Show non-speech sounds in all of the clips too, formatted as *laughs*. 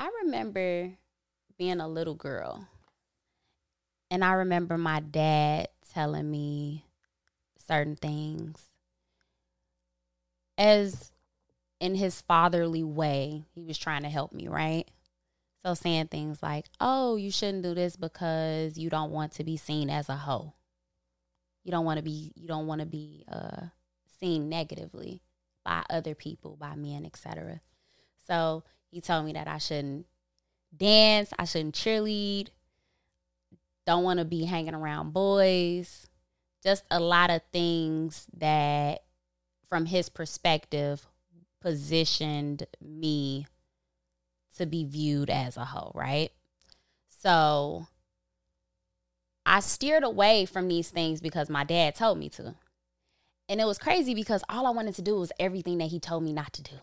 I remember being a little girl, and I remember my dad telling me certain things as in his fatherly way, he was trying to help me, right? So saying things like, "Oh, you shouldn't do this because you don't want to be seen as a hoe. You don't want to be you don't want to be uh seen negatively by other people, by men, etc." So, he told me that I shouldn't dance, I shouldn't cheerlead, don't want to be hanging around boys. Just a lot of things that from his perspective positioned me to be viewed as a hoe, right? So I steered away from these things because my dad told me to. And it was crazy because all I wanted to do was everything that he told me not to do.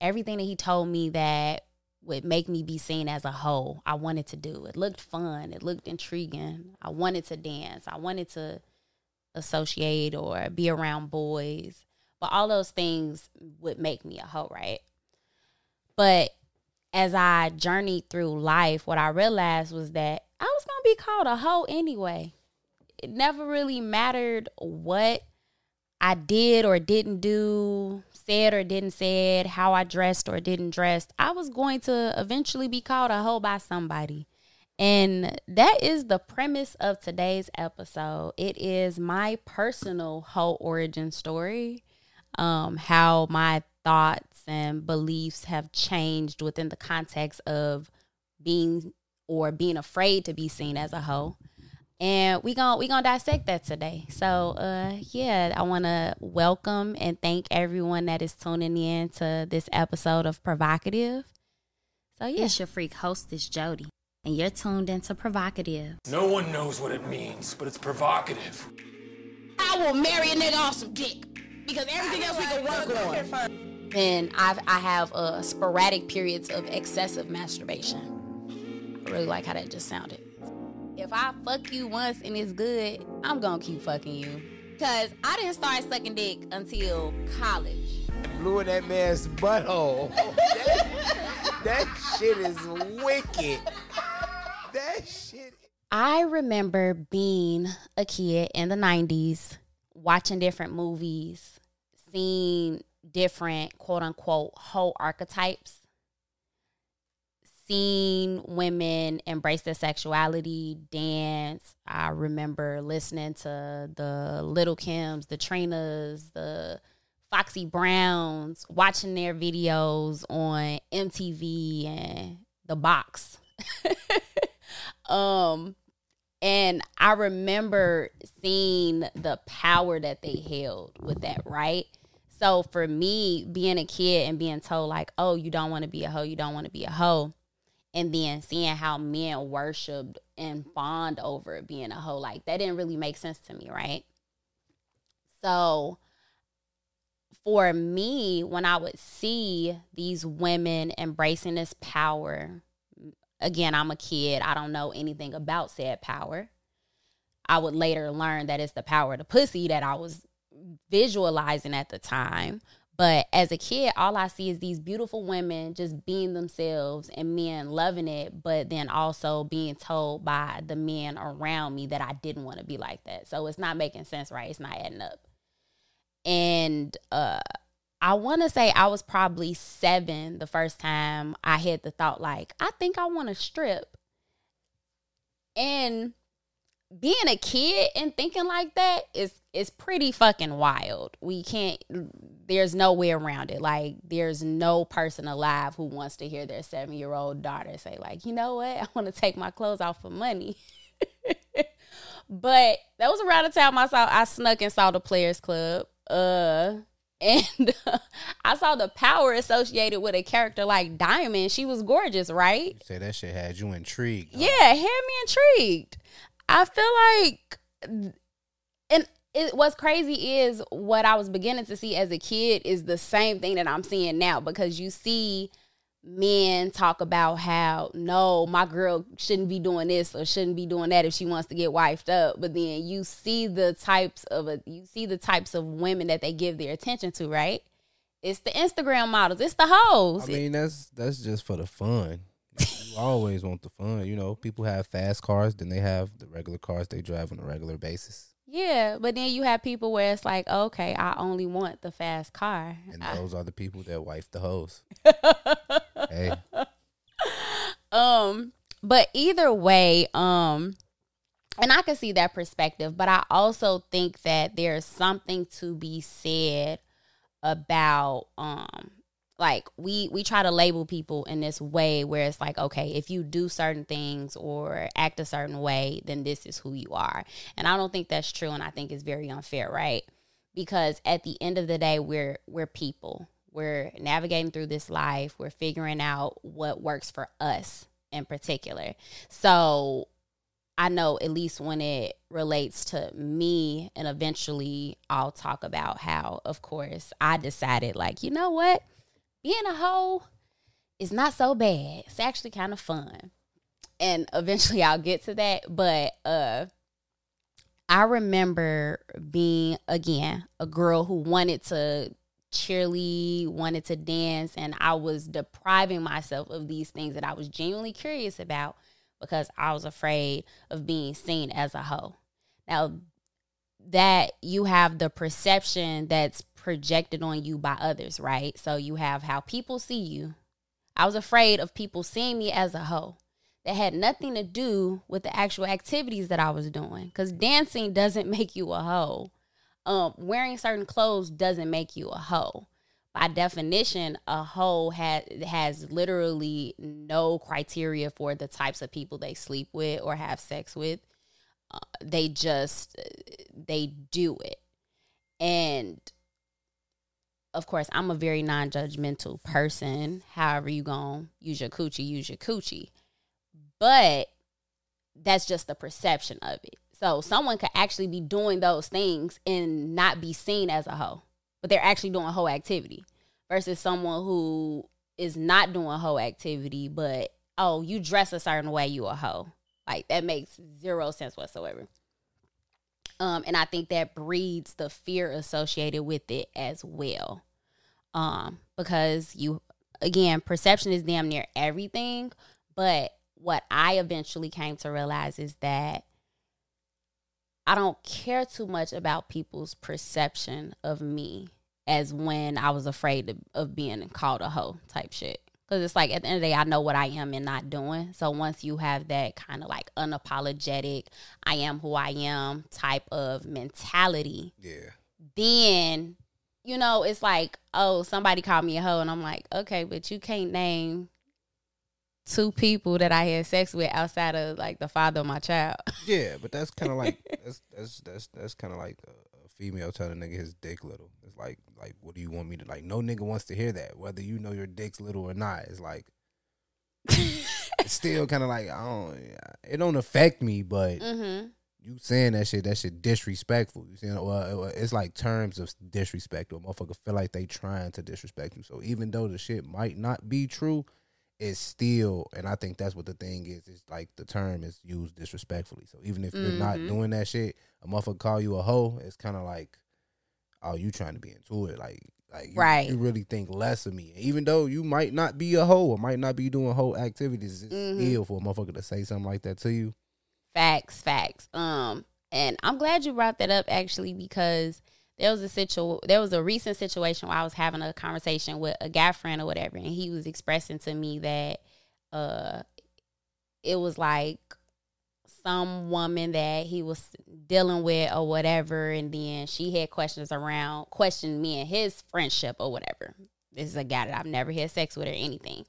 Everything that he told me that would make me be seen as a hoe, I wanted to do. It looked fun, it looked intriguing. I wanted to dance. I wanted to associate or be around boys. But all those things would make me a hoe, right? But as I journeyed through life, what I realized was that I was going to be called a hoe anyway. It never really mattered what I did or didn't do, said or didn't said, how I dressed or didn't dress. I was going to eventually be called a hoe by somebody. And that is the premise of today's episode. It is my personal hoe origin story, um, how my thoughts and beliefs have changed within the context of being or being afraid to be seen as a hoe. And we going we going to dissect that today. So, uh yeah, I want to welcome and thank everyone that is tuning in to this episode of PrHOEvocative. So, yeah, it's your freak hostess Jody, and you're tuned into PrHOEvocative. No one knows what it means, but it's provocative. I will marry a nigga off some dick because everything else we can work on. And I've I have uh, sporadic periods of excessive masturbation. I really like how that just sounded. If I fuck you once and it's good, I'm gonna keep fucking you. Cause I didn't start sucking dick until college. Blew in that man's butthole. that, *laughs* that shit is wicked. That shit. I remember being a kid in the 90s, watching different movies, seeing different quote unquote hoe archetypes, seeing women embrace their sexuality, dance. I remember listening to the Lil' Kims, the Trinas, the Foxy Browns, watching their videos on MTV and the box. *laughs* um and I remember seeing the power that they held with that, right? So for me, being a kid and being told like, "Oh, you don't want to be a hoe, you don't want to be a hoe," and then seeing how men worshipped and fawned over it being a hoe, like that didn't really make sense to me, right? So for me, when I would see these women embracing this power, again, I'm a kid, I don't know anything about said power. I would later learn that it's the power of the pussy that I was visualizing at the time. But as a kid, all I see is these beautiful women just being themselves and men loving it, but then also being told by the men around me that I didn't want to be like that. So it's not making sense, right? It's not adding up. And uh I want to say I was probably 7 the first time I had the thought like, I think I want to strip. And being a kid and thinking like that is is pretty fucking wild. We can't there's no way around it. Like there's no person alive who wants to hear their 7-year-old daughter say like, "You know what? *laughs* I want to take my clothes off for money." *laughs* but that was around the time I saw I snuck and saw the Players Club. Uh *laughs* and uh, I saw the power associated with a character like Diamond. She was gorgeous, right? You say that shit had you intrigued. huh? Yeah, had me intrigued. I feel like, and it, what's crazy is what I was beginning to see as a kid is the same thing that I'm seeing now because you see men talk about how no, my girl shouldn't be doing this or shouldn't be doing that if she wants to get wifed up. But then you see the types of a, you see the types of women that they give their attention to, right? It's the Instagram models, it's the hoes. I mean, that's that's just for the fun. You always want the fun. You know, people have fast cars, then they have the regular cars they drive on a regular basis. Yeah, but then you have people where it's like, okay, I only want the fast car. And I- those are the people that wife the hoes. *laughs* hey, um, but either way, um, and I can see that perspective, but I also think that there's something to be said about um like we we try to label people in this way where it's like okay if you do certain things or act a certain way then this is who you are. And i don't think that's true and i think it's very unfair right? Because at the end of the day we're we're people. We're navigating through this life. We're figuring out what works for us in particular. So I know at least when it relates to me, and eventually I'll talk about how, of course, I decided, like, you know what? Being a hoe is not so bad. It's actually kind of fun. And eventually I'll get to that. But uh I remember being again a girl who wanted to cheerlead, wanted to dance, and I was depriving myself of these things that I was genuinely curious about because I was afraid of being seen as a hoe. Now, that you have the perception that's projected on you by others, right? So you have how people see you. I was afraid of people seeing me as a hoe. That had nothing to do with the actual activities that I was doing. Because dancing doesn't *laughs* make you a hoe. Um, wearing certain clothes doesn't make you a hoe by definition, a hoe has has literally no criteria for the types of people they sleep with or have sex with. Uh, they just they do it, and of course, I'm a very non-judgmental person. However, you gonna use your coochie, use your coochie, but that's just the perception of it. So someone could actually be doing those things and not be seen as a hoe but they're actually doing a hoe activity versus someone who is not doing a hoe activity, but oh, you dress a certain way, you a hoe. Like that makes zero sense whatsoever. Um, and I think that breeds the fear associated with it as well. Um, because you again, perception is damn near everything, but what I eventually came to realize is that I don't care too much about people's perception of me as when I was afraid of, of being called a hoe type shit. Because it's like at the end of the day, I know what I am and not doing. So once you have that kind of like unapologetic, I am who I am type of mentality, yeah, then you know it's like, oh, somebody called me a hoe, and I'm like, okay, but you can't name two people that I had sex with outside of like the father of my child. *laughs* yeah. But that's kind of like that's that's that's that's kind of like a, a female telling a nigga his dick little. It's like like what do you want me to like? No nigga wants to hear that, whether you know your dick's little or not. It's like *laughs* it's still kind of like I don't. It don't affect me, but mm-hmm. You saying that shit, that shit disrespectful. You saying well, it's like terms of disrespect. Or motherfucker feel like they trying to disrespect you. So even though the shit might not be true, it's still, and I think that's what the thing is. It's like the term is used disrespectfully. So even if you're not Mhm. doing that shit, a motherfucker call you a hoe. It's kind of like, oh, you trying to be into it, like. Like you, Right. you really think less of me, even though you might not be a hoe or might not be doing hoe activities. It's Mhm. still for a motherfucker to say something like that to you. Facts, facts. Um, and I'm glad you brought that up actually because there was a situ there was a recent situation where I was having a conversation with a guy friend or whatever, and he was expressing to me that uh it was like some woman that he was dealing with or whatever, and then she had questions around questioned me and his friendship or whatever. This is a guy that I've never had sex with or anything.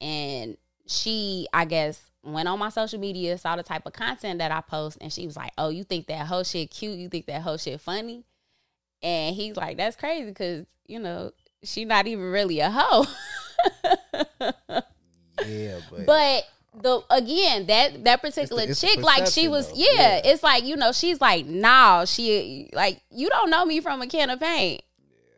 And she, I guess, went on my social media, saw the type of content that I post, and she was like, "Oh, you think that whole shit cute? You think that whole shit funny?" And he's like, "That's crazy because you know she not even really a hoe." *laughs* Yeah, but, but the again that that particular it's the chick, like she was, yeah, Yeah. it's like you know she's like, "Nah, she like you don't know me from a can of paint."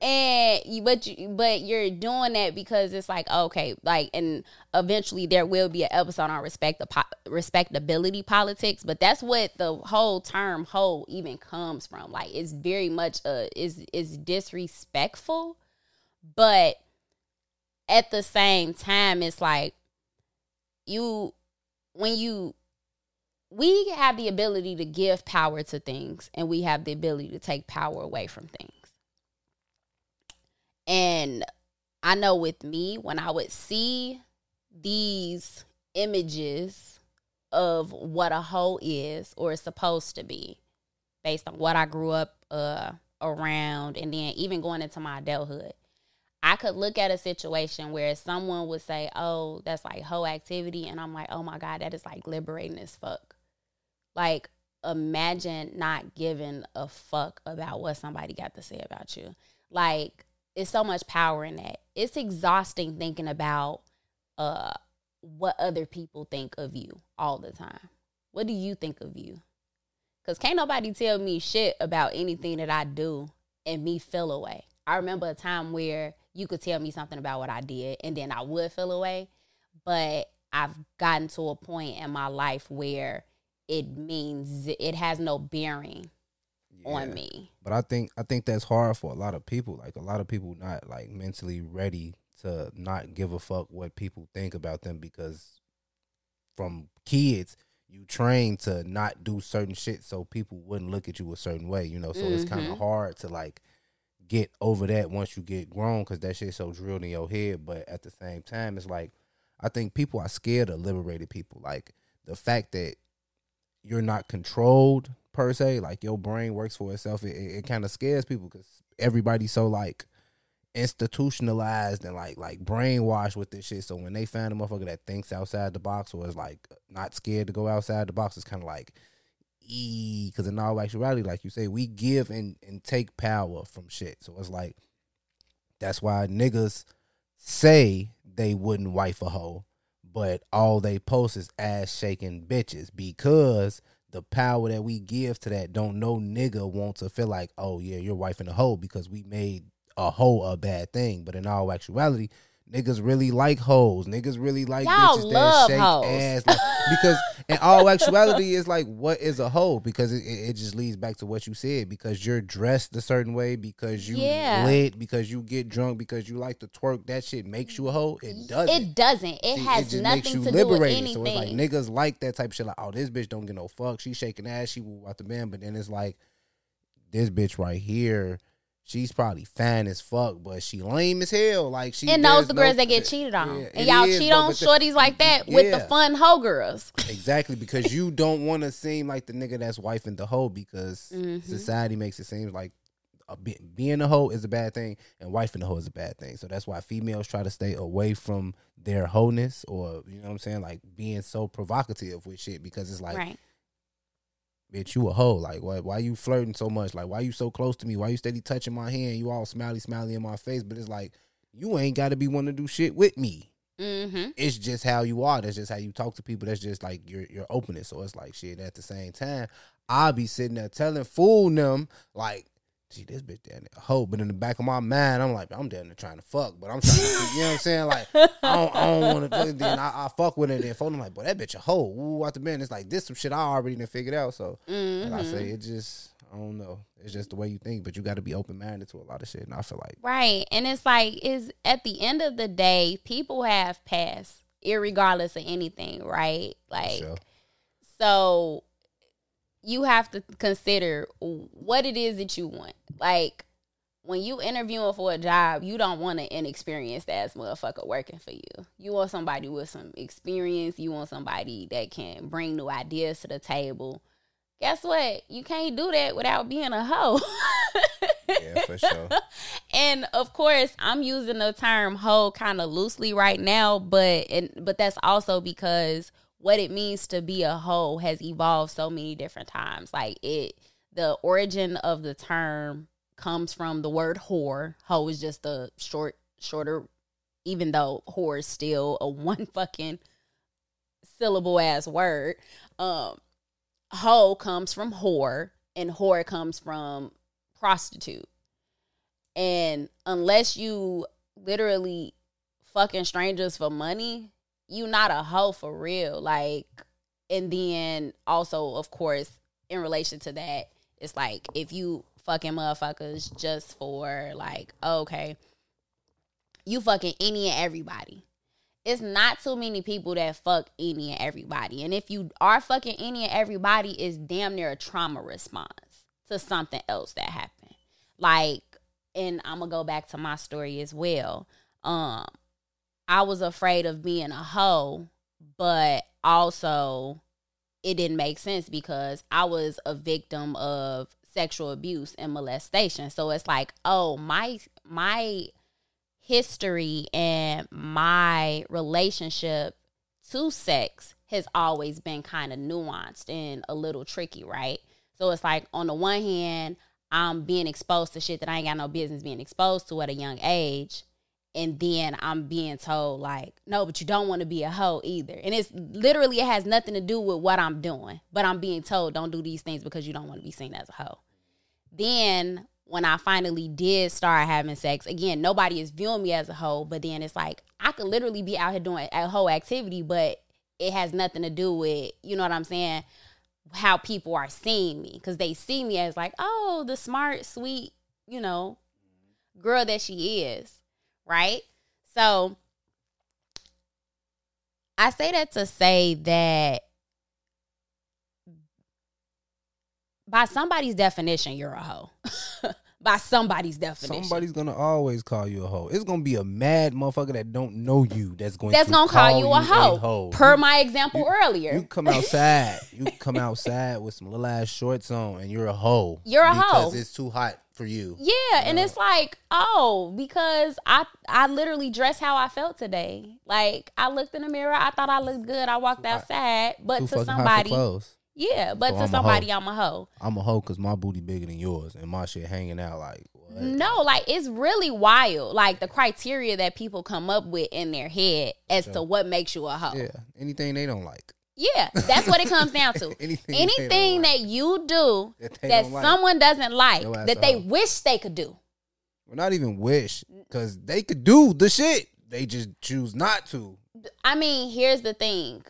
And but you but you're doing that because it's like okay like and eventually there will be an episode on respect the po- respectability politics but that's what the whole term whole even comes from like it's very much uh is is disrespectful but at the same time it's like you when you we have the ability to give power to things and we have the ability to take power away from things. And I know with me, when I would see these images of what a hoe is or is supposed to be, based on what I grew up uh, around, and then even going into my adulthood, I could look at a situation where someone would say, "Oh, that's like hoe activity," and I'm like, "Oh my god, that is like liberating as fuck." Like, imagine not giving a fuck about what somebody got to say about you. Like, it's so much power in that. It's exhausting thinking about uh what other people think of you all the time. What do you think of you? Cause can't nobody tell me shit about anything that I do and me feel away. I remember a time where you could tell me something about what I did and then I would feel away. But I've gotten to a point in my life where it means it has no bearing on Yeah. me. But I think I think that's hard for a lot of people. Like a lot of people not like mentally ready to not give a fuck what people think about them because from kids you train to not do certain shit so people wouldn't look at you a certain way, you know. So it's kind of mm-hmm. hard to like get over that once you get grown because that shit's so drilled in your head. But at the same time, it's like I think people are scared of liberated people. Like the fact that you're not controlled per se, like your brain works for itself. It, it, kind of scares people because everybody's so like institutionalized and like like brainwashed with this shit. So when they find a motherfucker that thinks outside the box or is like not scared to go outside the box, it's kind of like e because in all actuality, like you say, we give and and take power from shit. So it's like that's why niggas say they wouldn't wife a hoe, but all they post is ass shaking bitches because the power that we give to that don't no nigga want to feel like, oh yeah, your wife in a hole because we made a hole a bad thing. But in all actuality, niggas really like hoes. Niggas really like Y'all bitches that shake hoes. ass. Like, because in all actuality, it's like, what is a hoe? Because it, it it just leads back to what you said. Because you're dressed a certain way, because you Yeah. lit, because you get drunk, because you like to twerk. That shit makes you a hoe. It doesn't. It doesn't. It See, has nothing to do with anything. So it's like niggas like that type of shit. Like, oh, this bitch don't get no fuck. She shaking ass. She woo out the band. But then it's like, this bitch right here, she's probably fine as fuck, but she lame as hell. Like she and those the girls that get *laughs* cheated on. Yeah, and y'all is, cheat but- on but the- shorties like that with the fun hoe girls. *laughs* Exactly, because you don't want to seem like the nigga that's wifing the hoe because Mhm. society makes it seem like a, being a hoe is a bad thing and wifing the hoe is a bad thing. So that's why females try to stay away from their wholeness or you know what I'm saying, like being so provocative with shit because it's like, right. Bitch, you a hoe. Like, why, why you flirting so much? Like, why you so close to me? Why you steady touching my hand? You all smiley, smiley in my face, but it's like you ain't got to be one to do shit with me Mm-hmm. it's just how you are. That's just how you talk to people. That's just like your your openness. So it's like shit. At the same time, I'll be sitting there telling fool them like, gee, this bitch down there a hoe. But in the back of my mind, I'm like, I'm down there trying to fuck, but I'm trying to, you know what I'm saying? Like, I don't, I don't want to. Then I, I fuck with it. Then phone, I'm like, boy, that bitch a hoe. Ooh, out the bed. It's like this some shit I already done figured out. So like I say, mm-hmm. it just. I don't know. It's just the way you think, but you got to be open minded to a lot of shit. And I feel like Right. And it's like is at the end of the day, people have passed, irregardless of anything, right? Like sure. so you have to consider what it is that you want. Like when you interviewing for a job, you don't want an inexperienced ass motherfucker working for you. You want somebody with some experience. You want somebody that can bring new ideas to the table. Guess what? You can't do that without being a hoe. *laughs* yeah, for sure. and of course i'm using the term hoe kind of loosely right now but and but that's also because what it means to be a hoe has evolved so many different times. Like it the origin of the term comes from the word whore. Hoe is just a short shorter even though whore is still a *laughs* one fucking syllable ass word. Um hoe comes from whore and whore comes from prostitute. And unless you literally fucking strangers for money, you not a hoe for real. Like, and then also, of course, in relation to that, it's like if you fucking motherfuckers just for like, okay, you fucking any and everybody. it's not too many people that fuck any and everybody. And if you are fucking any and everybody, it's damn near a trauma response to something else that happened. Like, and I'm gonna go back to my story as well. Um, I was afraid of being a hoe, but also it didn't make sense because I was a victim of sexual abuse and molestation. So it's like, oh, my my history and my relationship to sex has always been kind of nuanced and a little tricky, right? So it's like on the one hand, I'm being exposed to shit that I ain't got no business being exposed to at a young age. And then I'm being told like, no, but you don't want to be a hoe either. And it's literally it has nothing to do with what I'm doing. But I'm being told don't do these things because you don't want to be seen as a hoe. Then when I finally did start having sex, again, nobody is viewing me as a hoe, but then it's like I could literally be out here doing a whole activity, but it has nothing to do with, you know what I'm saying, how people are seeing me. Cause they see me as like, oh, the smart, sweet, you know, girl that she is. Right? So I say that to say that by somebody's definition, you're a hoe. *laughs* by somebody's definition. Somebody's gonna always call you a hoe. It's gonna be a mad motherfucker that don't know you that's going that's to gonna call, you a hoe. Per You- my example earlier. You come outside. you *laughs* come outside with some little ass shorts on, and you're a hoe. You're a because hoe. Because it's too hot for you. Yeah, and it's like, oh, because I I literally dressed how I felt today. Like I looked in the mirror, I thought I looked good. I walked outside, but Too to fucking hot for somebody. Yeah, but So to I'm somebody. I'm a hoe. I'm a hoe because my booty bigger than yours, and my shit hanging out like. What? No, like it's really wild. Like the criteria that people come up with in their head as to what makes you a hoe. Yeah, anything they don't like. Yeah, that's what it *laughs* comes down to. Anything Anything don't like. that you do That that, don't like. someone doesn't like, ass that they wish they could do. Well, not even wish, because they could do the shit. They just choose not to. I mean, here's the thing.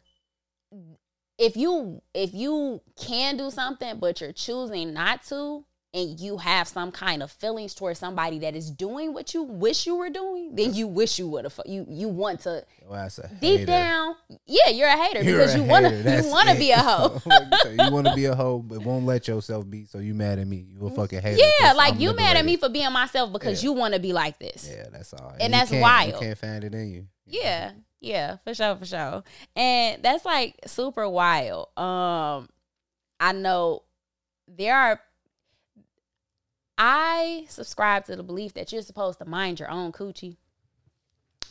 If you if you can do something but you're choosing not to and you have some kind of feelings towards somebody that is doing what you wish you were doing, then you wish you would have you you want to a deep hater. down, yeah, you're a hater You're because a you want to you want to be a hoe. *laughs* you want to be a hoe, but won't let yourself be. So you mad at me? You a fucking hater? Yeah, like I'm you mad at me for being myself because Yeah. you want to be like this. Yeah, that's all. And you that's can't- wild. You can't find it in you. Yeah, yeah, for sure, for sure. And that's like super wild. Um I know there are I subscribe to the belief that you're supposed to mind your own coochie.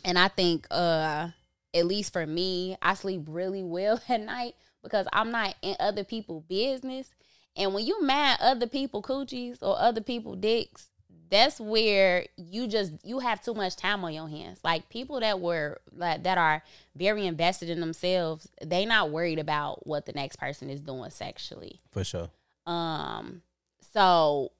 And I think uh at least for me, I sleep really well *laughs* at night because I'm not in other people's business. And when you mad other people coochies or other people dicks, that's where you just you have too much time on your hands. Like people that were like that are very invested in themselves, they not worried about what the next person is doing sexually. For sure. Um, so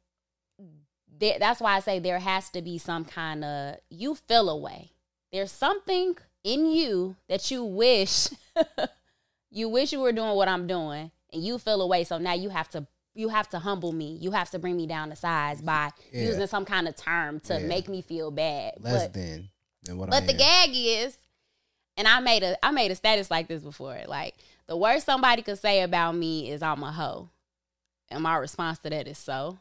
that's why I say there has to be some kind of you feel away. There's something in you that you wish *laughs* you wish you were doing what I'm doing, and you feel away. So now you have to you have to humble me. You have to bring me down to size by Yeah. using some kind of term to Yeah. make me feel bad. Less but than than what I but the am. gag is, and I made a I made a status like this before. Like the worst somebody could say about me is I'm a hoe, and my response to that is so.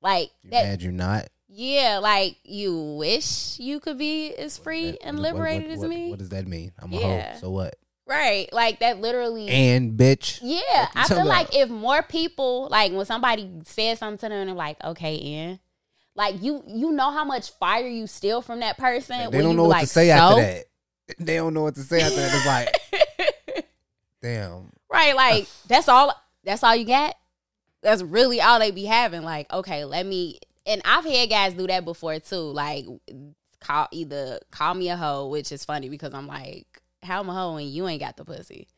Like You that, mad you not? yeah. Like you wish you could be as free and what- what- liberated what- as me, What does that mean? I'm a Yeah. hoe. So what? Right? Like that literally. And bitch. Yeah, I feel like if more people like when somebody says something to them and they're like, okay, Ian, like you you know how much fire you steal from that person. They when don't you know what like, to say so? after that. *laughs* They don't know what to say after that. It's like, *laughs* damn. right, like that's all that's all you got? That's really all they be having. Like, okay, let me and I've had guys do that before too. Like call either call me a hoe, which is funny because I'm like, how am a hoe and you ain't got the pussy?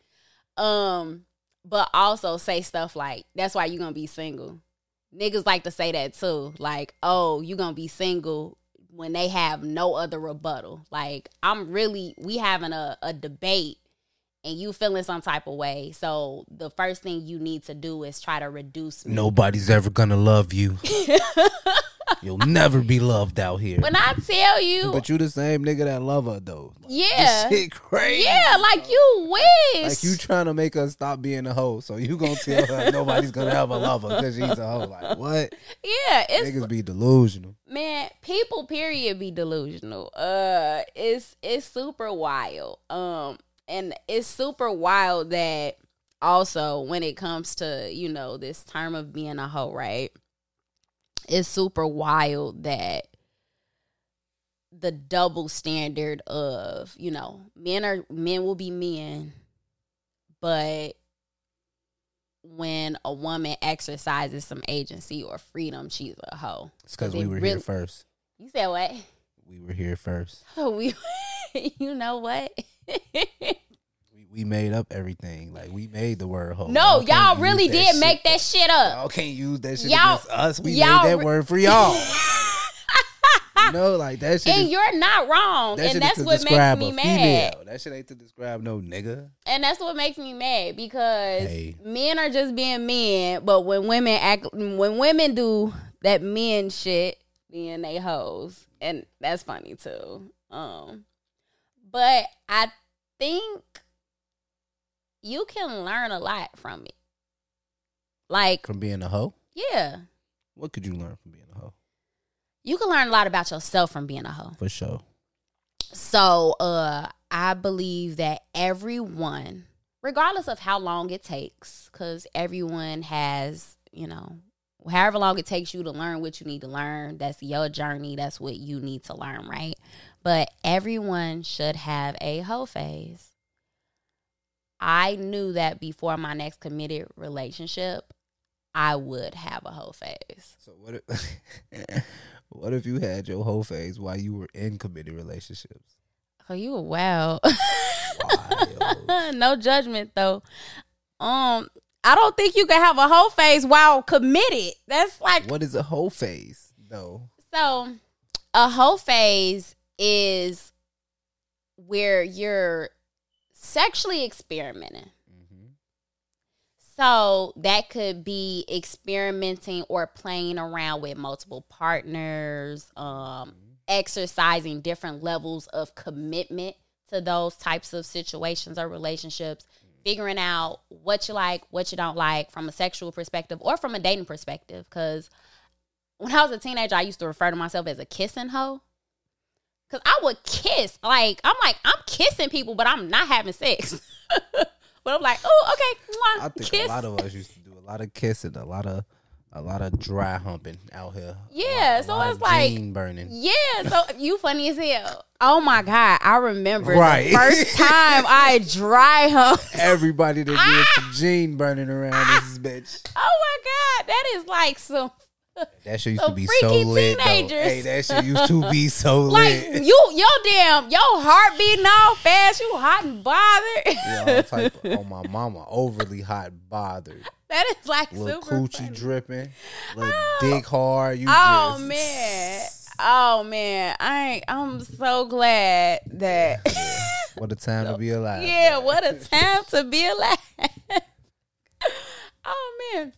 Um, but also say stuff like, that's why you gonna be single. Niggas like to say that too. Like, oh, you gonna be single when they have no other rebuttal. Like, I'm really we having a, a debate and you feeling some type of way. So the first thing you need to do is try to reduce me. Nobody's ever gonna love you. *laughs* You'll never be loved out here. when I tell you, but you the same nigga that love her though. Like, yeah, This shit crazy. yeah, like you wish, Like you trying to make us stop being a hoe, so you gonna tell her *laughs* nobody's gonna ever love her because she's a hoe. Like what? yeah, it's Niggas be delusional. man people period be delusional uh it's it's super wild um and it's super wild that also when it comes to you know this term of being a hoe right it's super wild that the double standard of you know men are men will be men but when a woman exercises some agency or freedom she's a hoe It's because we were here first. you said what? We were here first. Oh, *laughs* we. *laughs* you know what? *laughs* We, made up everything. Like we made the word hoe. no, can't y'all really did shit. make that shit up. Y'all can't use that shit Y'all- against us. We y'all made that re- word for y'all. *laughs* you know, like that shit. And is, you're not wrong, that and that's what makes me mad. female. That shit ain't to describe no nigga. And that's what makes me mad because Hey. men are just being men, but when women act, when women do that men shit, then they hoes, and that's funny too. Um, but I think you can learn a lot from it. Like, From being a hoe, yeah, what could you learn from being a hoe? you can learn a lot about yourself from being a hoe. For sure. So, uh, I believe that everyone, regardless of how long it takes, because everyone has, you know, however long it takes you to learn what you need to learn, that's your journey. That's what you need to learn, right? But everyone should have a hoe phase. I knew that before my next committed relationship, I would have a whole phase. So what if *laughs* what if you had your whole phase while you were in committed relationships? Oh, you were wild. Wild. *laughs* no judgment though. Um, I don't think you can have a whole phase while committed. That's like what is a whole phase? though? so. A whole phase is where you're sexually experimenting. Mm-hmm. So that could be experimenting or playing around with multiple partners, um, mm-hmm. exercising different levels of commitment to those types of situations or relationships, mm-hmm. figuring out what you like, what you don't like from a sexual perspective or from a dating perspective. Because when I was a teenager, I used to refer to myself as a kissing hoe. Cause I would kiss, like I'm like I'm kissing people, but I'm not having sex. *laughs* but I'm like, oh, okay, mwah, I think kiss. a lot of us used to do a lot of kissing, a lot of a lot of dry humping out here. Yeah, lot- so it's like- jean burning. Yeah, so *laughs* you funny as hell. Oh my god, I remember Right. the first *laughs* time I dry hump. Everybody that did Ah! some jean burning around this bitch. Oh my god, that is like some That shit used to be so lit. Though. teenagers. Hey, that shit used to be so *laughs* like lit. you your damn your heart beating all fast, you hot and bothered. Yeah, all *laughs* type of, on my mama, overly hot, bothered, that is like little super coochie funny. dripping, little dick hard. You Oh just, man. Oh man. I I'm so glad that what a time to be *laughs* alive. Yeah, what a time to be alive. oh man.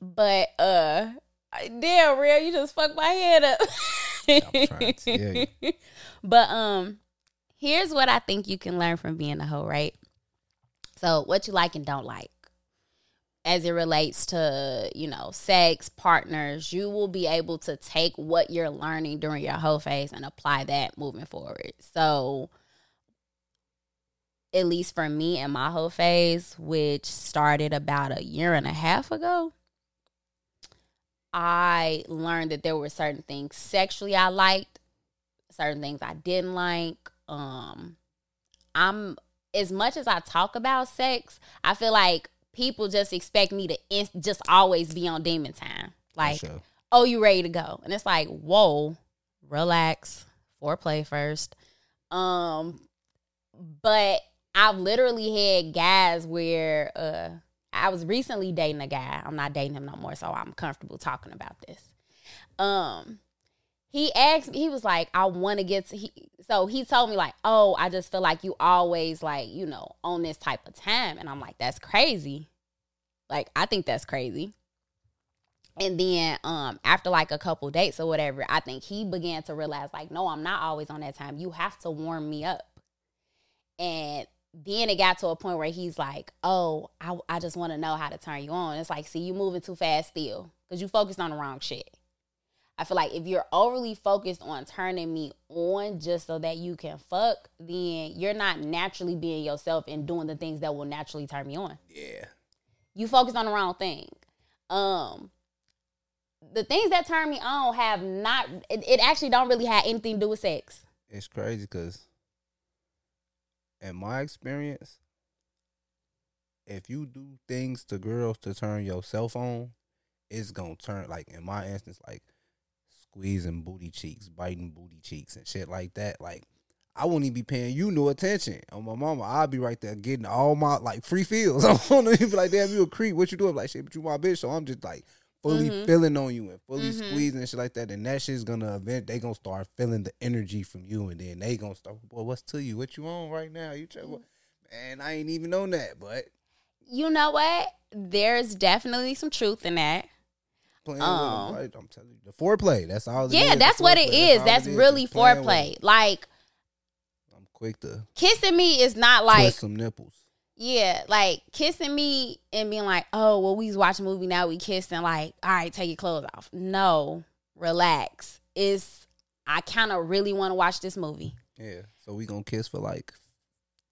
But uh damn real, you just fucked my head up. I'm trying to tell you. *laughs* but um here's what I think you can learn from being a hoe, right? So what you like and don't like. As it relates to, you know, sex, partners, you will be able to take what you're learning during your hoe phase and apply that moving forward. So at least for me in my whole phase, which started about a year and a half ago, I learned that there were certain things sexually I liked, certain things I didn't like. Um, I'm as much as I talk about sex, I feel like people just expect me to in- just always be on demon time. Like, sure. oh, you ready to go? And it's like, whoa, relax, foreplay first. Um, but I've literally had guys where uh I was recently dating a guy. I'm not dating him no more, so I'm comfortable talking about this. Um, he asked me, he was like, I want to get to he so he told me like, oh, I just feel like you always like, you know, on this type of time. And I'm like, that's crazy. Like, I think that's crazy. And then um after like a couple dates or whatever, I think he began to realize like, no, I'm not always on that time. You have to warm me up. And then it got to a point where he's like, oh, I, I just want to know how to turn you on. It's like, see, you moving too fast still because you focused on the wrong shit. I feel like if you're overly focused on turning me on just so that you can fuck, then you're not naturally being yourself and doing the things that will naturally turn me on. Yeah. You focused on the wrong thing. Um, the things that turn me on have not. It, it actually don't really have anything to do with sex. It's crazy because, in my experience, if you do things to girls to turn yourself on, it's gonna turn like in my instance, like squeezing booty cheeks, biting booty cheeks, and shit like that. Like I wouldn't even be paying you no attention. On my mama, I'll be right there getting all my like free feels. *laughs* I won't even be like, damn, you a creep. What you doing? Like shit, but you my bitch. So I'm just like fully Mhm. feeling on you and fully Mhm. squeezing and shit like that. And that shit's gonna event. They gonna start feeling the energy from you, and then they gonna start. Boy, what's to you? What you on right now? You try, what? man? I ain't even on that, but You know what? There's definitely some truth in that. playing Um, with them, right? I'm telling you, the foreplay. That's all. Yeah, is, that's what it is. all That's it is, really playing foreplay. Like I'm quick to kissing me is not like some nipples. Yeah, like kissing me and being like, oh, well, we was watching a movie now, we kissing. Like, all right, take your clothes off. No, relax. It's I kind of really want to watch this movie. Yeah. So we gonna kiss for like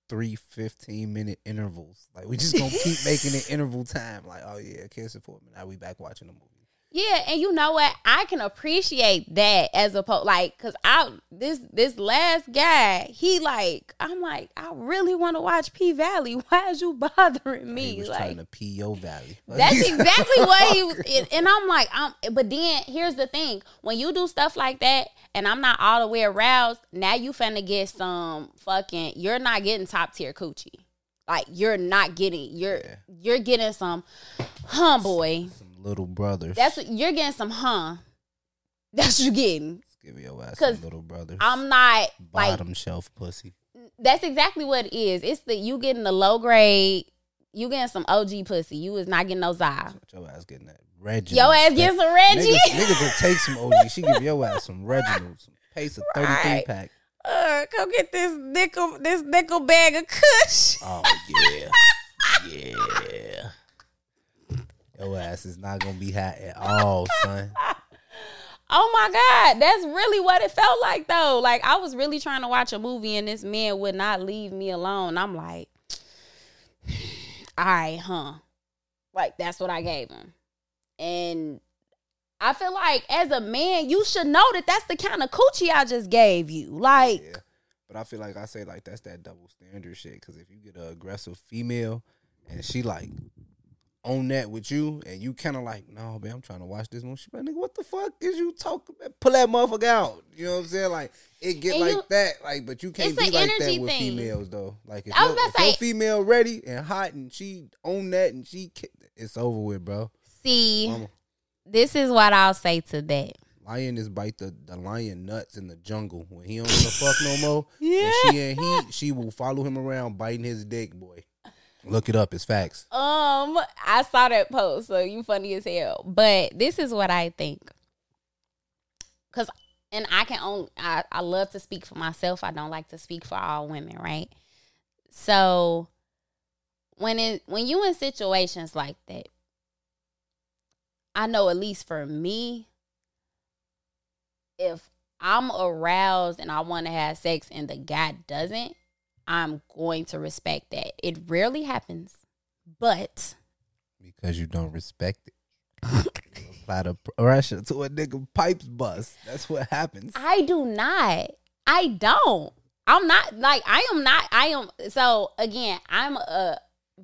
three 15 minute intervals. Like we just gonna keep *laughs* making it interval time. Like, oh yeah, kiss it for a minute. Now we back watching the movie. Yeah, and you know what? I can appreciate that as opposed like cuz I this this last guy, he like I'm like I really want to watch P Valley. *laughs* Why is you bothering me? he was like trying to pee your valley. *laughs* That's *laughs* exactly what he was. And, and I'm like, I'm. But then here's the thing: when you do stuff like that, and I'm not all the way aroused, now you finna get some fucking. You're not getting top tier coochie. Like you're not getting. You're Yeah. you're getting some, huh, boy. some little brothers. That's what you're getting. Some, huh. That's what you're getting. give your ass some little brothers. I'm not like bottom shelf pussy. that's exactly what it is. It's the you getting the low grade. You getting some OG pussy. You is not getting no Zai. Your ass getting that Reginald. Your ass getting some Reggie. Niggas, niggas *laughs* will take some OG. She give your ass some Reginald, some pace of 33 Right. pack. uh, come get this nickel, this nickel bag of Kush. Oh yeah, *laughs* yeah. Your ass is not gonna be hot at all, son. *laughs* Oh my God, that's really what it felt like though. Like I was really trying to watch a movie and this man would not leave me alone. I'm like, *sighs* all right, huh? Like that's what I gave him, and I feel like as a man, you should know that that's the kind of coochie I just gave you. Like, Yeah. But I feel like I say like that's that double standard shit. Because if you get an aggressive female and she like on that with you, and you kind of like, no, man, I'm trying to watch this movie. She like, nigga, what the fuck is you talking about? Pull that motherfucker out. You know what I'm saying? Like it get And like you- that. Like, but you can't be like that with thing. females though. Like if, I was your, if to your female ready and hot and she on that and she, it's over with, bro. see, Mama. this is what I'll say to that. Lion is bite the, the lion nuts in the jungle. When he don't want to fuck no more, Yeah. and she and he, she will follow him around biting his dick, boy. Look it up. It's facts. Um, I saw that post, so you funny as hell. But this is what I think. Cause and I can only I, I love to speak for myself. I don't like to speak for all women, right? So when it when you in situations like that, I know at least for me, if I'm aroused and I want to have sex and the guy doesn't, I'm going to respect that. It rarely happens, but Because you don't respect it. *laughs* Apply the pressure to a nigga pipes bust. That's what happens. I do not. I don't. I'm not like I am not. I am so again. I'm a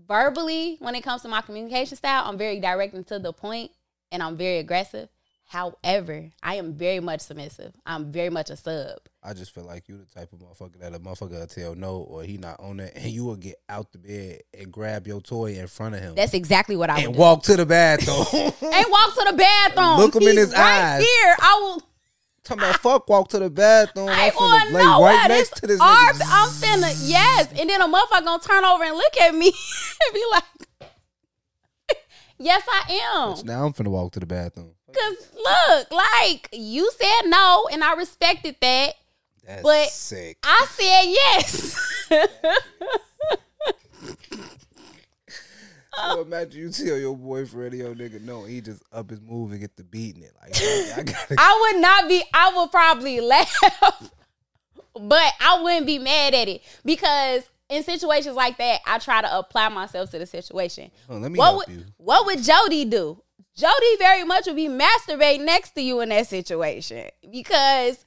verbally when it comes to my communication style. I'm very direct and to the point, and I'm very aggressive. However, I am very much submissive. I'm very much a sub. I just feel like you the type of motherfucker that a motherfucker will tell no or he not on it, and you will get out the bed and grab your toy in front of him That's exactly what I would and do. walk to the bathroom. *laughs* and walk to the bathroom. Look him in his right eyes. Here, I will. Talking about fuck, walk to the bathroom. I want to lay right next to this arms. I'm finna yes, and then a motherfucker gonna turn over and look at me *laughs* and be like, *laughs* Yes, I am. Now I'm finna walk to the bathroom. Cause look, like you said no, and I respected that. That's But- sick. I said yes. *laughs* So imagine you tell your boyfriend, yo, nigga, no, he just up his move and get the beating it. Like, I. *laughs* I would not be. I would probably laugh, *laughs* but I wouldn't be mad at it because in situations like that, I try to apply myself to the situation. Oh, let me what help would you. what would Jody do? Jody very much would be masturbating next to you in that situation because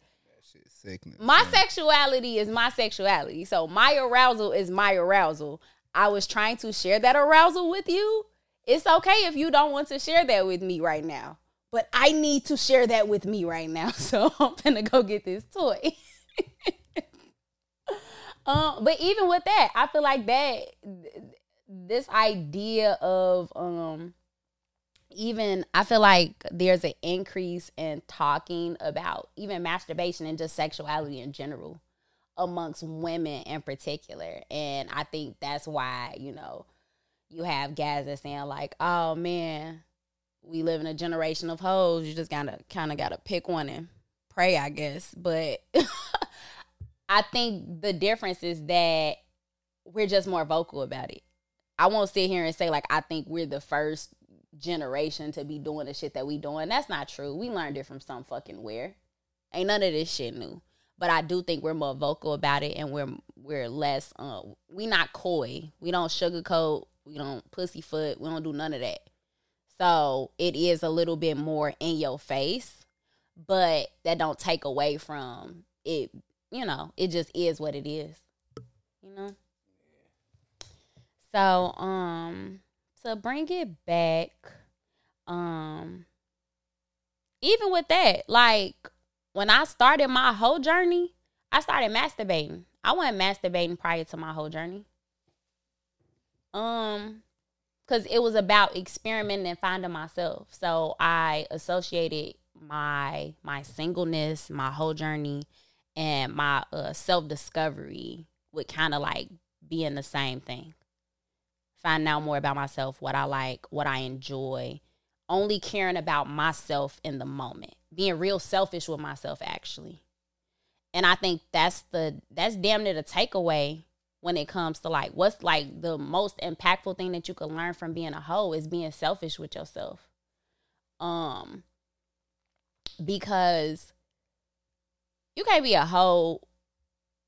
sickness. my sexuality is my sexuality. So my arousal is my arousal. I was trying to share that arousal with you. It's okay if you don't want to share that with me right now. But I need to share that with me right now. *laughs* So I'm gonna go get this toy. *laughs* um, but even with that, I feel like that this idea of um even I feel like there's an increase in talking about even masturbation and just sexuality in general amongst women in particular. And I think that's why, you know, you have guys that saying like, oh man, we live in a generation of hoes. You just gotta kinda gotta pick one and pray, I guess. But *laughs* I think the difference is that we're just more vocal about it. I won't sit here and say like I think we're the first generation to be doing the shit that we doing. That's not true. We learned it from some fucking where. Ain't none of this shit new. But I do think we're more vocal about it and we're we're less uh we not coy. We don't sugarcoat, we don't pussyfoot, we don't do none of that. So it is a little bit more in your face, but that don't take away from it, you know, it just is what it is. You know? So, um, to bring it back, um, even with that, like when I started my whole journey, I started masturbating. I wasn't masturbating prior to my whole journey. Um, because it was about experimenting and finding myself. So I associated my my singleness, my whole journey, and my uh, self discovery with kind of like being the same thing. Find out more about myself, what I like, what I enjoy, only caring about myself in the moment, being real selfish with myself actually. And I think that's the that's damn near the takeaway when it comes to like what's like the most impactful thing that you can learn from being a hoe is being selfish with yourself. Um because you can't be a hoe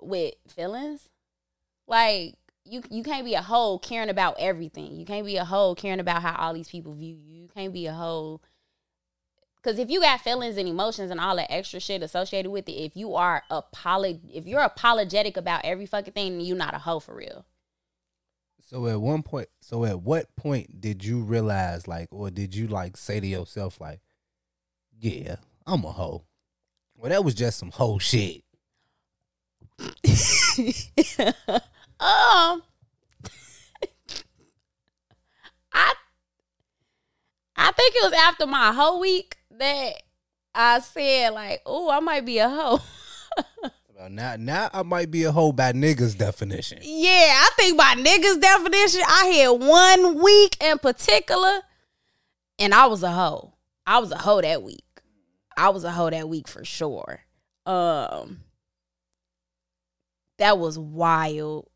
with feelings. Like you you can't be a hoe caring about everything. You can't be a hoe caring about how all these people view you. You can't be a hoe because if you got feelings and emotions and all that extra shit associated with it, if you are apolog if you're apologetic about every fucking thing, you're not a hoe for real. So at one point, so at what point did you realize, like, or did you like say to yourself, like, yeah, I'm a hoe? Well, that was just some hoe shit. *laughs* *laughs* um I I think it was after my whole week that I said like, "Oh, I might be a hoe." *laughs* Well, now, now I might be a hoe by niggas' definition. yeah, I think by niggas definition, I had one week in particular and I was a hoe. I was a hoe that week. I was a hoe that week for sure. Um that was wild.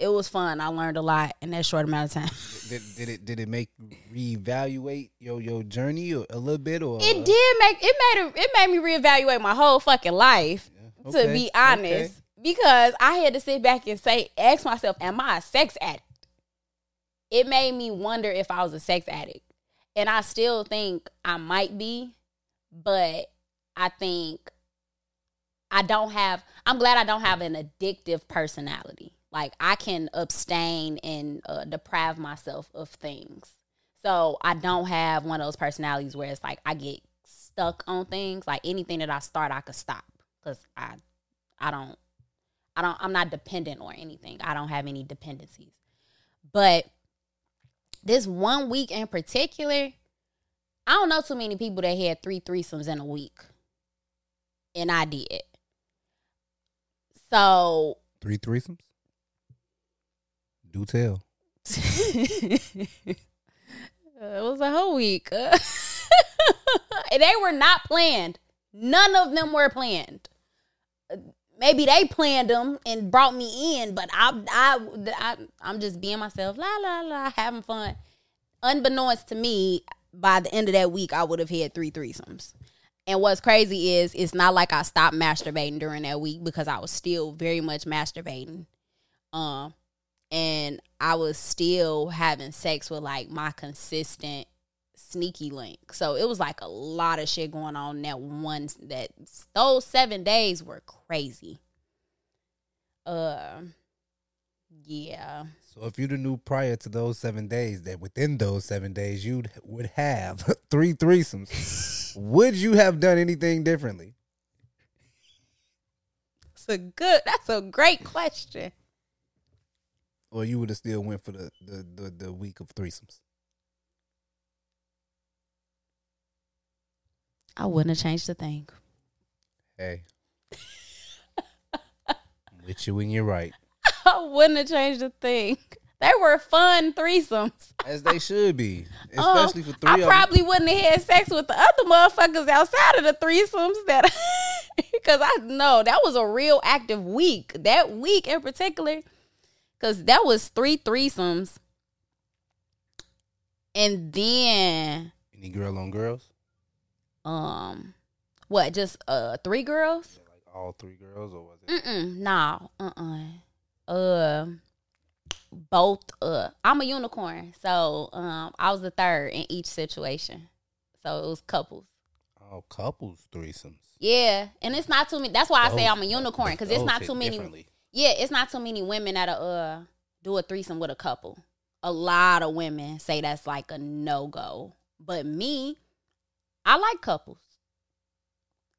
It was fun. I learned a lot in that short amount of time. *laughs* Did, did it did it make reevaluate your your journey a little bit or It did make it made it, it made me reevaluate my whole fucking life. to Okay, be honest, okay. because I had to sit back and say, ask myself, am I a sex addict? It made me wonder if I was a sex addict, and I still think I might be, but I think I don't have. I'm glad I don't have an addictive personality. Like I can abstain and uh, deprive myself of things. So I don't have one of those personalities where it's like I get stuck on things. Like anything that I start, I could stop because I, I don't, I don't, I'm not dependent or anything. I don't have any dependencies. But this one week in particular, I don't know too many people that had three threesomes in a week, and I did. So three threesomes. Do tell. *laughs* it was a whole week. *laughs* they were not planned. None of them were planned. Maybe they planned them and brought me in, but I, I, I, I'm just being myself, la la la, having fun. Unbeknownst to me, by the end of that week, I would have had three threesomes. And what's crazy is, it's not like I stopped masturbating during that week because I was still very much masturbating. Um, and I was still having sex with like my consistent sneaky link. So it was like a lot of shit going on that one that those 7 days were crazy. Uh yeah. So if you'd have knew prior to those seven days that within those seven days you would have *laughs* three threesomes, *laughs* would you have done anything differently? It's a good that's a great question. Or you would have still went for the the, the, the week of threesomes? I wouldn't have changed a thing. Hey. I'm with you when you're right. *laughs* I wouldn't have changed a thing. They were fun threesomes. As they should be. *laughs* Um, Especially for three I of them. probably wouldn't have had sex with the other motherfuckers outside of the threesomes that *laughs* because I know that was a real active week. That week in particular, because that was three threesomes. And then Any girl on girls? um what, just uh three girls? Like all three girls or was it? Mm-mm, no, uh-uh. Uh, both. Uh, I'm a unicorn, so um, I was the third in each situation. So it was couples. Oh, couples threesomes. Yeah, and it's not too many. That's why I say I'm a unicorn because it's not too many. Yeah, it's not too many women that uh do a threesome with a couple. A lot of women say that's like a no go, but me, I like couples,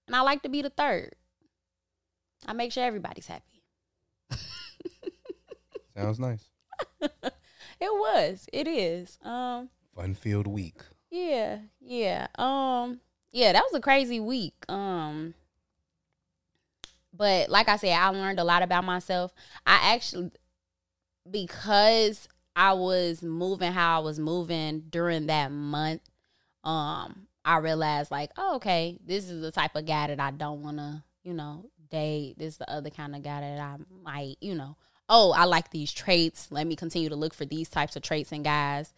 and I like to be the third. I make sure everybody's happy. *laughs* Sounds nice. *laughs* It was. It is. Um. Fun filled week. Yeah. Yeah. Um. Yeah. That was a crazy week. Um. But like I said, I learned a lot about myself. I actually, because I was moving how I was moving during that month, um, I realized like, oh, okay, this is the type of guy that I don't want to, you know, date. This is the other kind of guy that I might, you know, oh, I like these traits. Let me continue to look for these types of traits in guys.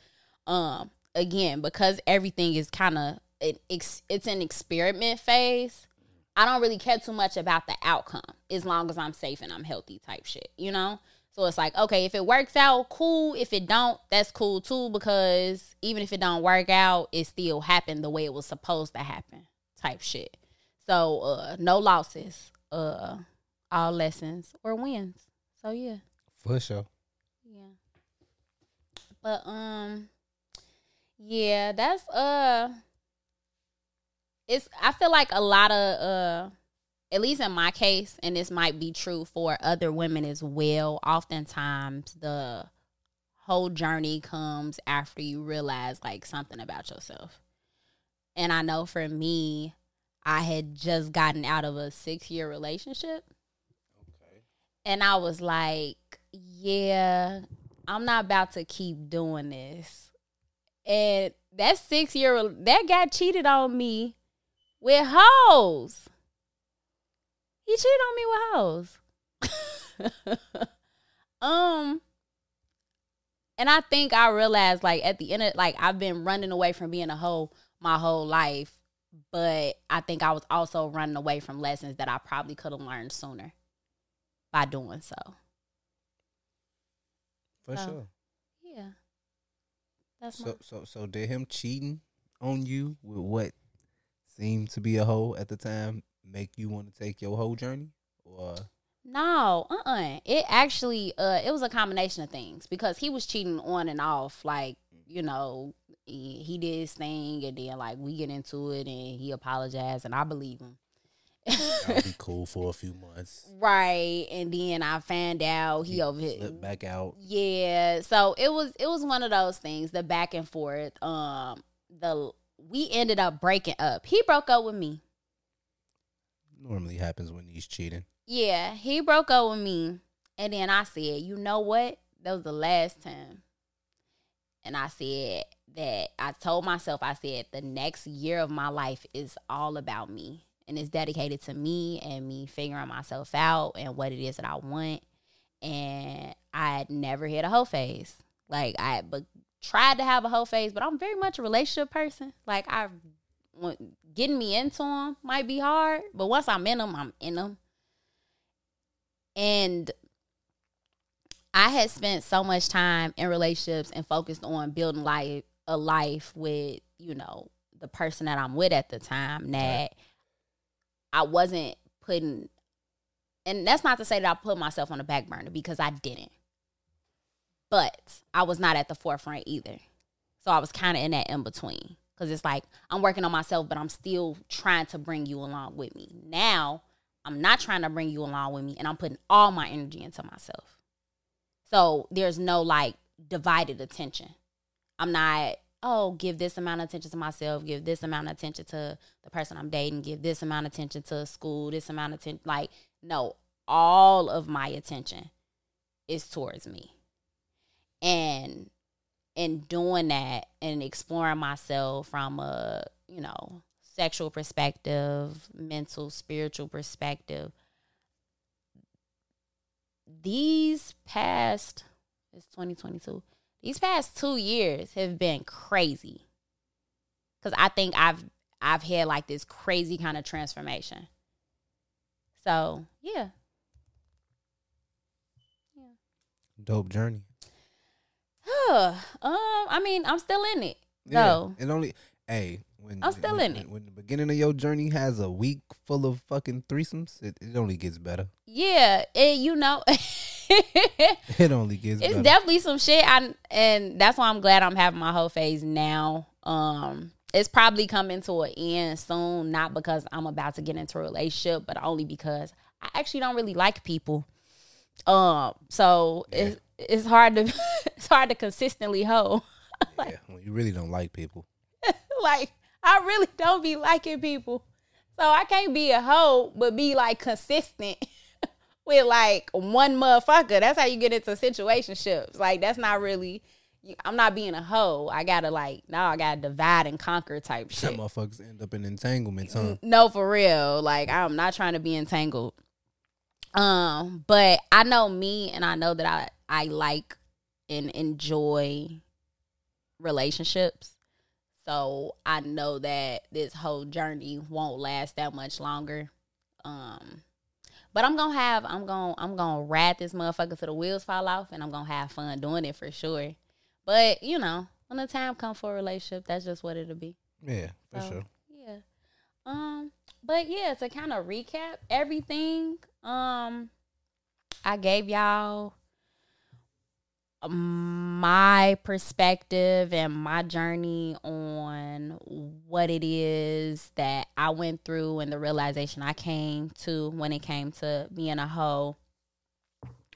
Um, again, because everything is kind of it, it's it's an experiment phase. I don't really care too much about the outcome as long as I'm safe and I'm healthy type shit, you know? So it's like, okay, if it works out, cool. If it don't, that's cool too, because even if it don't work out, it still happened the way it was supposed to happen type shit. So uh no losses, uh all lessons or wins. So yeah. For sure. Yeah. But um yeah, that's uh it's I feel like a lot of uh at least in my case and this might be true for other women as well, oftentimes the whole journey comes after you realize like something about yourself. And I know for me, I had just gotten out of a 6-year relationship and I was like, yeah, I'm not about to keep doing this. And that six year that guy cheated on me with hoes. He cheated on me with hoes. *laughs* um and I think I realized like at the end of like I've been running away from being a hoe my whole life, but I think I was also running away from lessons that I probably could have learned sooner by doing so. For Oh. sure. Yeah. That's So so so did him cheating on you with what seemed to be a hoe at the time make you want to take your whole journey? Or No, uh uh It actually uh it was a combination of things because he was cheating on and off, like, you know, he, he did his thing and then like we get into it and he apologized and I believe him. I'll be *laughs* cool for a few months. right. And then I found out he over Slip here back out. Yeah, so it was it was one of those things, the back and forth. Um the we ended up breaking up. He broke up with me. Normally happens when he's cheating. Yeah, he broke up with me. And then I said, you know what? That was the last time. and I said that I told myself, I said, the next year of my life is all about me and it's dedicated to me and me figuring myself out and what it is that I want. And I had never hit a whole phase. Like I but tried to have a whole phase, but I'm very much a relationship person. Like I getting me into them might be hard, but once I'm in them, I'm in them. And I had spent so much time in relationships and focused on building life a life with, you know, the person that I'm with at the time that I wasn't putting and that's not to say that I put myself on the back burner because I didn't. But I was not at the forefront either. So I was kind of in that in between because it's like I'm working on myself, but I'm still trying to bring you along with me. Now I'm not trying to bring you along with me, and I'm putting all my energy into myself. So there's no like divided attention. I'm not, oh, give this amount of attention to myself, give this amount of attention to the person I'm dating, give this amount of attention to school, this amount of attention. Like, no, all of my attention is towards me. And in doing that and exploring myself from a, you know, sexual perspective, mental, spiritual perspective, these past it's 2022 these past two years have been crazy. Because i think i've i've had like this crazy kind of transformation. So yeah yeah. Dope journey um i mean i'm still in it yeah. no it only hey when I'm still when, in it. When the beginning of your journey has a week full of fucking threesomes, it, it only gets better. Yeah, it, you know, *laughs* it only gets. It's better. definitely some shit, I, and that's why I'm glad I'm having my whole phase now. Um, it's probably coming to an end soon, not because I'm about to get into a relationship, but only because I actually don't really like people. Um, so yeah. it's it's hard to *laughs* it's hard to consistently hoe. *laughs* like, yeah, you really don't like people. *laughs* like I really don't be liking people. So I can't be a hoe, but be like consistent with like one motherfucker. That's how you get into situationships. Like that's not really. I'm not being a hoe. I gotta like now. I gotta divide and conquer type shit. Some motherfuckers end up in entanglements, huh? No, for real. Like I'm not trying to be entangled. Um, but I know me, and I know that I I like and enjoy relationships. So I know that this whole journey won't last that much longer. Um, but I'm gonna have I'm gonna I'm gonna ride this motherfucker till the wheels fall off, and I'm gonna have fun doing it for sure. But you know, when the time comes for a relationship, that's just what it'll be. Yeah, for so, sure. Yeah. Um. But yeah, to kind of recap everything, um, I gave y'all my perspective and my journey on what it is that I went through and the realization I came to when it came to being a hoe.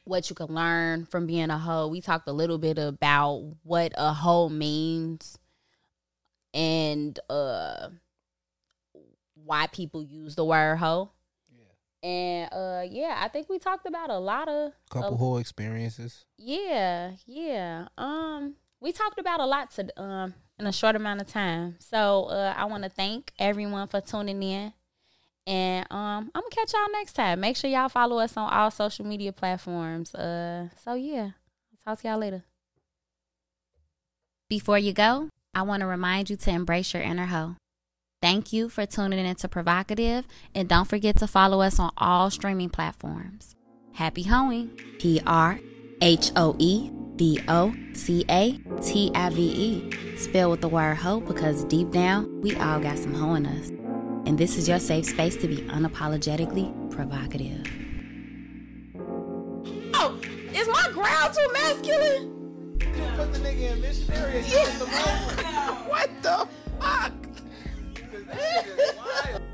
What you can learn from being a hoe. We talked a little bit about what a hoe means and uh why people use the word hoe. And uh yeah, I think we talked about a lot of couple uh, whole experiences. Yeah, yeah. Um we talked about a lot to um in a short amount of time. So uh I want to thank everyone for tuning in. And um I'm gonna catch y'all next time. Make sure y'all follow us on all social media platforms. Uh so yeah. Talk to y'all later. Before you go, I want to remind you to embrace your inner hoe. Thank you for tuning in to PrHOEvocative, and don't forget to follow us on all streaming platforms. Happy hoeing! P R H O E V O C A T I V E. Spell with the word hoe because deep down, we all got some hoe in us. And this is your safe space to be unapologetically provocative. Oh, is my growl too masculine? put the nigga in missionary. Yeah. That shit is wild.